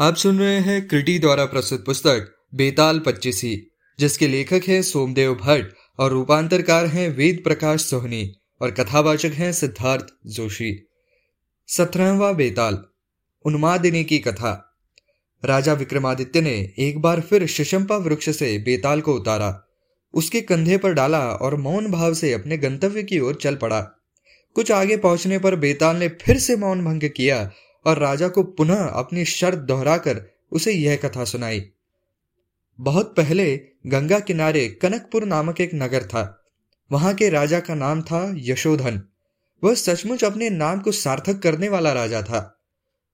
आप सुन रहे हैं क्रिटी द्वारा प्रस्तुत पुस्तक, बेताल पच्चीसी, जिसके लेखक हैं सोमदेव भट्ट और रूपांतरकार हैं वेद प्रकाश सोहनी और कथावाचक हैं सिद्धार्थ जोशी। सत्रहवा बेताल, उन्मादिनी की कथा। राजा विक्रमादित्य ने एक बार फिर शिशंपा वृक्ष से बेताल को उतारा। उसके कंधे पर डाला और मौन भाव से अपने गंतव्य की ओर चल पड़ा। कुछ आगे पहुँचने पर बेताल ने फिर से मौन भंग किया और राजा को पुनः अपनी शर्त दोहराकर उसे यह कथा सुनाई। बहुत पहले गंगा किनारे कनकपुर नामक एक नगर था। वहाँ के राजा का नाम था यशोधन। वह सचमुच अपने नाम को सार्थक करने वाला राजा था।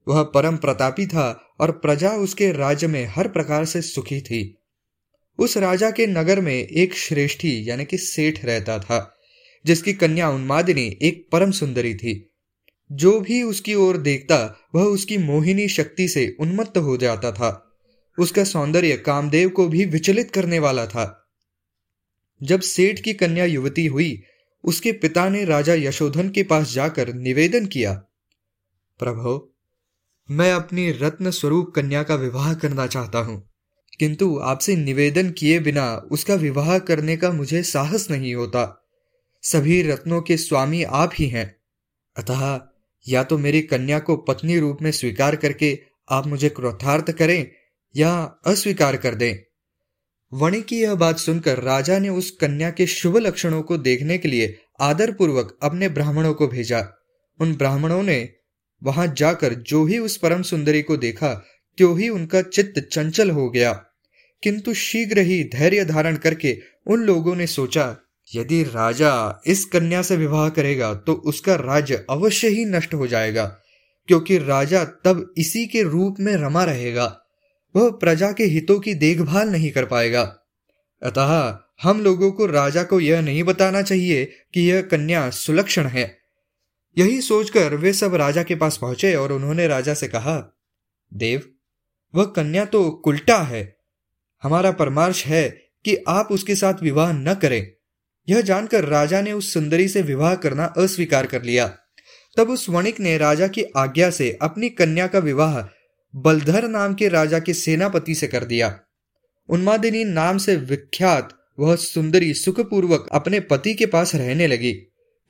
वह परम प्रतापी था और प्रजा उसके राज्य में हर प्रकार से सुखी थी। उस राजा के नगर में एक श्रेष्ठी यानी कि सेठ रहता था, जिसकी कन्या उन्मादिनी एक परम सुंदरी थी। जो भी उसकी ओर देखता, वह उसकी मोहिनी शक्ति से उन्मत्त हो जाता था। उसका सौंदर्य कामदेव को भी विचलित करने वाला था। जब सेठ की कन्या युवती हुई, उसके पिता ने राजा यशोधन के पास जाकर निवेदन किया, प्रभो, मैं अपनी रत्न स्वरूप कन्या का विवाह करना चाहता हूँ, किंतु आपसे निवेदन किए बिना उसका विवाह करने का मुझे साहस नहीं होता। सभी रत्नों के स्वामी आप ही हैं। अतः या तो मेरी कन्या को पत्नी रूप में स्वीकार करके आप मुझे क्रोथार्थ करें या अस्वीकार कर दें। वणि की यह बात सुनकर राजा ने उस कन्या के शुभ लक्षणों को देखने के लिए आदर पूर्वक अपने ब्राह्मणों को भेजा। उन ब्राह्मणों ने वहाँ जाकर जो ही उस परम सुंदरी को देखा, त्यों ही उनका चित्त चंचल हो गया। किंतु शीघ्र ही धैर्य धारण करके उन लोगों ने सोचा यदि राजा इस कन्या से विवाह करेगा तो उसका राज्य अवश्य ही नष्ट हो जाएगा, क्योंकि राजा तब इसी के रूप में रमा रहेगा। वह प्रजा के हितों की देखभाल नहीं कर पाएगा। अतः हम लोगों को राजा को यह नहीं बताना चाहिए कि यह कन्या सुलक्षण है। यही सोचकर वे सब राजा के पास पहुँचे और उन्होंने राजा से कहा, देव, वह कन्या तो कुल्टा है। हमारा परमार्श है कि आप उसके साथ विवाह न करें। यह जानकर राजा ने उस सुंदरी से विवाह करना अस्वीकार कर लिया। तब उस वणिक ने राजा की आज्ञा से अपनी कन्या का विवाह बलधर नाम के राजा के सेनापति से कर दिया। उन्मादिनी नाम से विख्यात वह सुंदरी सुखपूर्वक अपने पति के पास रहने लगी,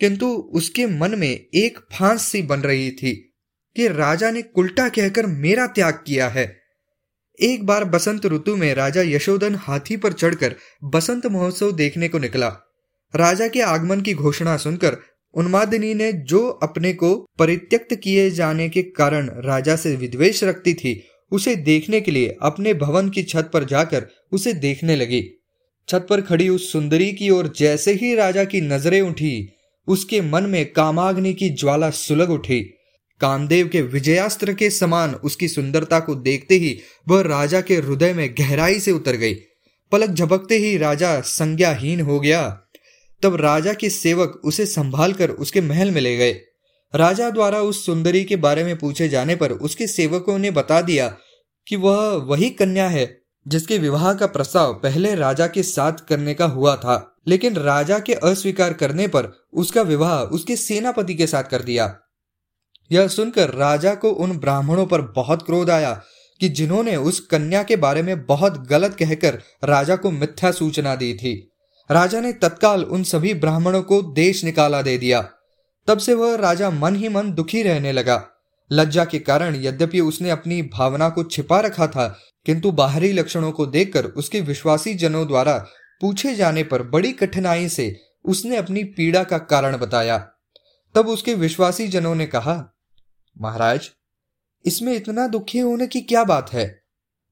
किंतु उसके मन में एक फांस सी बन रही थी कि राजा ने उल्टा कहकर मेरा त्याग किया है। एक बार बसंत ऋतु में राजा यशोधन हाथी पर चढ़कर बसंत महोत्सव देखने को निकला। राजा के आगमन की घोषणा सुनकर उन्मादिनी ने जो अपने को परित्यक्त किए जाने के कारण राजा से विद्वेश रखती थी, उसे देखने के लिए अपने भवन की छत पर जाकर उसे देखने लगी। छत पर खड़ी उस सुंदरी की ओर जैसे ही राजा की नज़रें उठी, उसके मन में कामाग्नि की ज्वाला सुलग उठी। कामदेव के विजयास्त्र के समान उसकी सुंदरता को देखते ही वह राजा के हृदय में गहराई से उतर गई। पलक झपकते ही राजा संज्ञाहीन हो गया। तब राजा के सेवक उसे संभाल कर उसके महल में ले गए। राजा द्वारा उस सुंदरी के बारे में पूछे जाने पर उसके सेवकों ने बता दिया कि वह वही कन्या है जिसके विवाह का प्रस्ताव पहले राजा के साथ करने का हुआ था, लेकिन राजा के अस्वीकार करने पर उसका विवाह उसके सेनापति के साथ कर दिया। यह सुनकर राजा को उन ब्राह्मणों पर बहुत क्रोध आया कि जिन्होंने उस कन्या के बारे में बहुत गलत कहकर राजा को मिथ्या सूचना दी थी। राजा ने तत्काल उन सभी ब्राह्मणों को देश निकाला दे दिया। तब से वह राजा मन ही मन दुखी रहने लगा। लज्जा के कारण यद्यपि उसने अपनी भावना को छिपा रखा था, किंतु बाहरी लक्षणों को देखकर उसके विश्वासी जनों द्वारा पूछे जाने पर बड़ी कठिनाई से उसने अपनी पीड़ा का कारण बताया। तब उसके विश्वासी जनों ने कहा, महाराज, इसमें इतना दुखी होने की क्या बात है?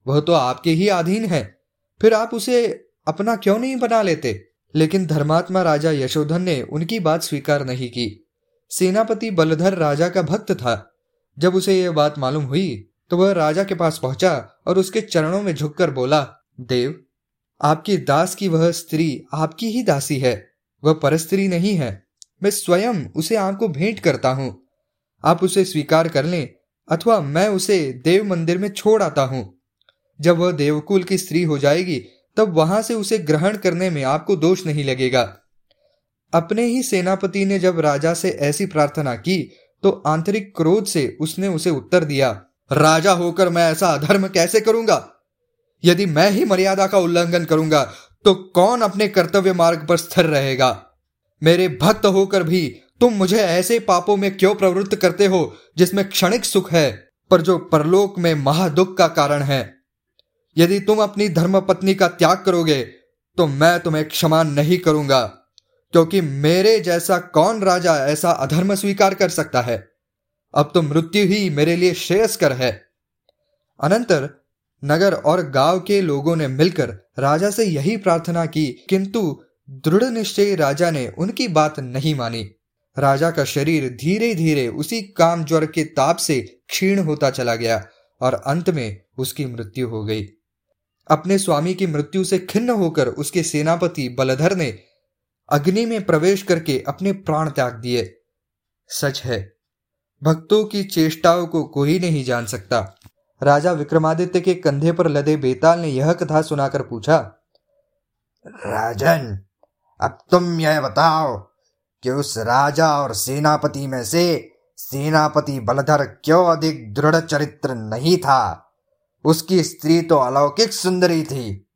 वह तो आपके ही अधीन है। फिर आप उसे अपना क्यों नहीं बना लेते? लेकिन धर्मात्मा राजा यशोधन ने उनकी बात स्वीकार नहीं की। सेनापति बलधर राजा का भक्त था। जब उसे यह बात मालूम हुई तो वह राजा के पास पहुँचा और उसके चरणों में झुककर बोला, देव, आपके दास की वह स्त्री आपकी ही दासी है। वह परस्त्री नहीं है। मैं स्वयं उसे आपको भेंट करता हूँ। आप उसे स्वीकार कर लें अथवा मैं उसे देव मंदिर में छोड़ आता हूँ। जब वह देवकुल की स्त्री हो जाएगी तब वहाँ से उसे ग्रहण करने में आपको दोष नहीं लगेगा। अपने ही सेनापति ने जब राजा से ऐसी प्रार्थना की तो आंतरिक क्रोध से उसने उसे उत्तर दिया, राजा होकर मैं ऐसा अधर्म कैसे करूँगा? यदि मैं ही मर्यादा का उल्लंघन करूँगा तो कौन अपने कर्तव्य मार्ग पर स्थिर रहेगा? मेरे भक्त होकर भी तुम मुझे ऐसे पापों में क्यों प्रवृत्त करते हो, जिसमें क्षणिक सुख है, पर जो परलोक में महादुख का कारण है? यदि तुम अपनी धर्म पत्नी का त्याग करोगे तो मैं तुम्हें क्षमा नहीं करूँगा, क्योंकि मेरे जैसा कौन राजा ऐसा अधर्म स्वीकार कर सकता है? अब तो मृत्यु ही मेरे लिए श्रेयस्कर है। अनंतर नगर और गाँव के लोगों ने मिलकर राजा से यही प्रार्थना की, किंतु दृढ़ निश्चय राजा ने उनकी बात नहीं मानी। राजा का शरीर धीरे धीरे उसी काम ज्वर के ताप से क्षीण होता चला गया, और अंत में उसकी मृत्यु हो गई। अपने स्वामी की मृत्यु से खिन्न होकर उसके सेनापति बलधर ने अग्नि में प्रवेश करके अपने प्राण त्याग दिए। सच है, भक्तों की चेष्टाओं को कोई नहीं जान सकता। राजा विक्रमादित्य के कंधे पर लदे बेताल ने यह कथा सुनाकर पूछा, राजन, अब तुम यह बताओ कि उस राजा और सेनापति में से सेनापति बलधर क्यों अधिक दृढ़ चरित्र नहीं था? उसकी स्त्री तो अलौकिक सुंदरी थी।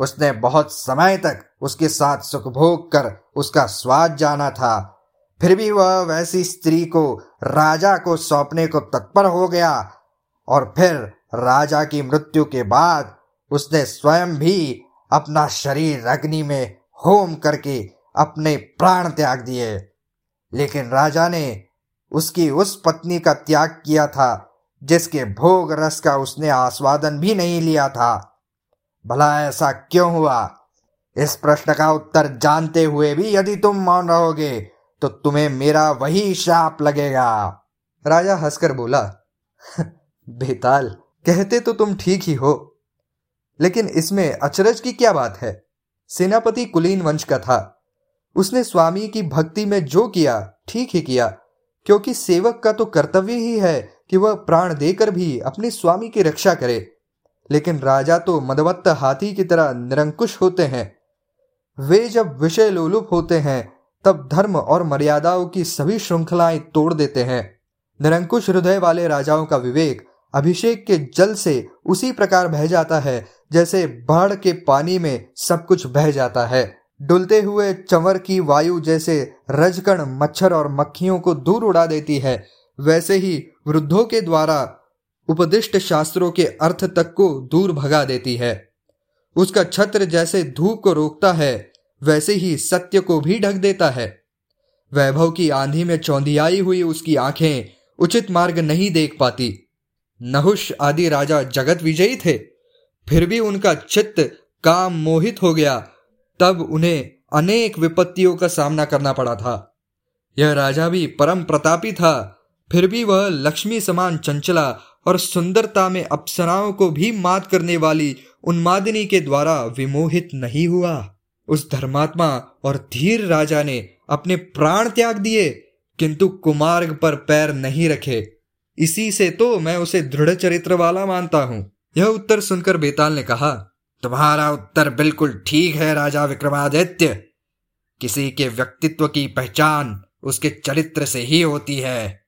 उसने बहुत समय तक उसके साथ सुख भोग कर उसका स्वाद जाना था। फिर भी वह वैसी स्त्री को, राजा को सौंपने को तत्पर हो गया और फिर राजा की मृत्यु के बाद उसने स्वयं भी अपना शरीर अग्नि में होम करके अपने प्राण त्याग दिए। लेकिन राजा ने उसकी उस पत्नी का त्याग किया था। जिसके भोग रस का उसने आस्वादन भी नहीं लिया था। भला ऐसा क्यों हुआ? इस प्रश्न का उत्तर जानते हुए भी यदि तुम मौन रहोगे तो तुम्हें मेरा वही शाप लगेगा। राजा हंसकर बोला, बेताल, कहते तो तुम ठीक ही हो, लेकिन इसमें अचरज की क्या बात है? सेनापति कुलीन वंश का था। उसने स्वामी की भक्ति में जो किया, ठीक ही किया, क्योंकि सेवक का तो कर्तव्य ही है कि वह प्राण देकर भी अपने स्वामी की रक्षा करे। लेकिन राजा तो मदवत्त हाथी की तरह निरंकुश होते हैं। वे जब विषय लोलुप होते हैं, तब धर्म और मर्यादाओं की सभी श्रृंखलाएँ तोड़ देते हैं। निरंकुश हृदय वाले राजाओं का विवेक अभिषेक के जल से उसी प्रकार बह जाता है, जैसे बाढ़ के पानी में सब कुछ बह जाता है। डुलते हुए चंवर की वायु जैसे रजकण मच्छर और मक्खियों को दूर उड़ा देती है वैसे ही वृद्धों के द्वारा उपदिष्ट शास्त्रों के अर्थ तक को दूर भगा देती है। उसका छत्र जैसे धूप को रोकता है, वैसे ही सत्य को भी ढक देता है। वैभव की आंधी में चौंधियाई हुई उसकी आँखें उचित मार्ग नहीं देख पाती। नहुष आदि राजा जगत विजयी थे। फिर भी उनका चित्त काम मोहित हो गया, तब उन्हें अनेक विपत्तियों का सामना करना पड़ा था। यह राजा भी परम प्रतापी था। फिर भी वह लक्ष्मी समान चंचला और सुंदरता में अप्सराओं को भी मात करने वाली उन्मादिनी के द्वारा विमोहित नहीं हुआ। उस धर्मात्मा और धीर राजा ने अपने प्राण त्याग दिए, किंतु कुमार्ग पर पैर नहीं रखे। इसी से तो मैं उसे दृढ़ चरित्र वाला मानता हूँ। यह उत्तर सुनकर बेताल ने कहा, तुम्हारा उत्तर बिल्कुल ठीक है, राजा विक्रमादित्य। किसी के व्यक्तित्व की पहचान उसके चरित्र से ही होती है।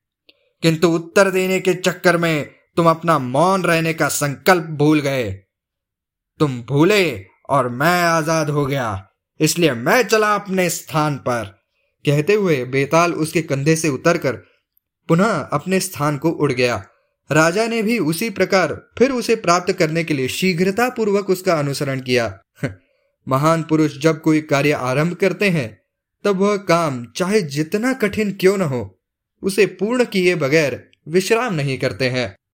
किंतु उत्तर देने के चक्कर में तुम अपना मौन रहने का संकल्प भूल गए। तुम भूले और मैं आज़ाद हो गया, इसलिए मैं चला अपने स्थान पर। कहते हुए बेताल उसके कंधे से उतरकर पुनः अपने स्थान को उड़ गया। राजा ने भी उसी प्रकार फिर उसे प्राप्त करने के लिए शीघ्रता पूर्वक उसका अनुसरण किया। महान पुरुष जब कोई कार्य आरंभ करते हैं, तब वह काम चाहे जितना कठिन क्यों न हो उसे पूर्ण किए बगैर विश्राम नहीं करते हैं।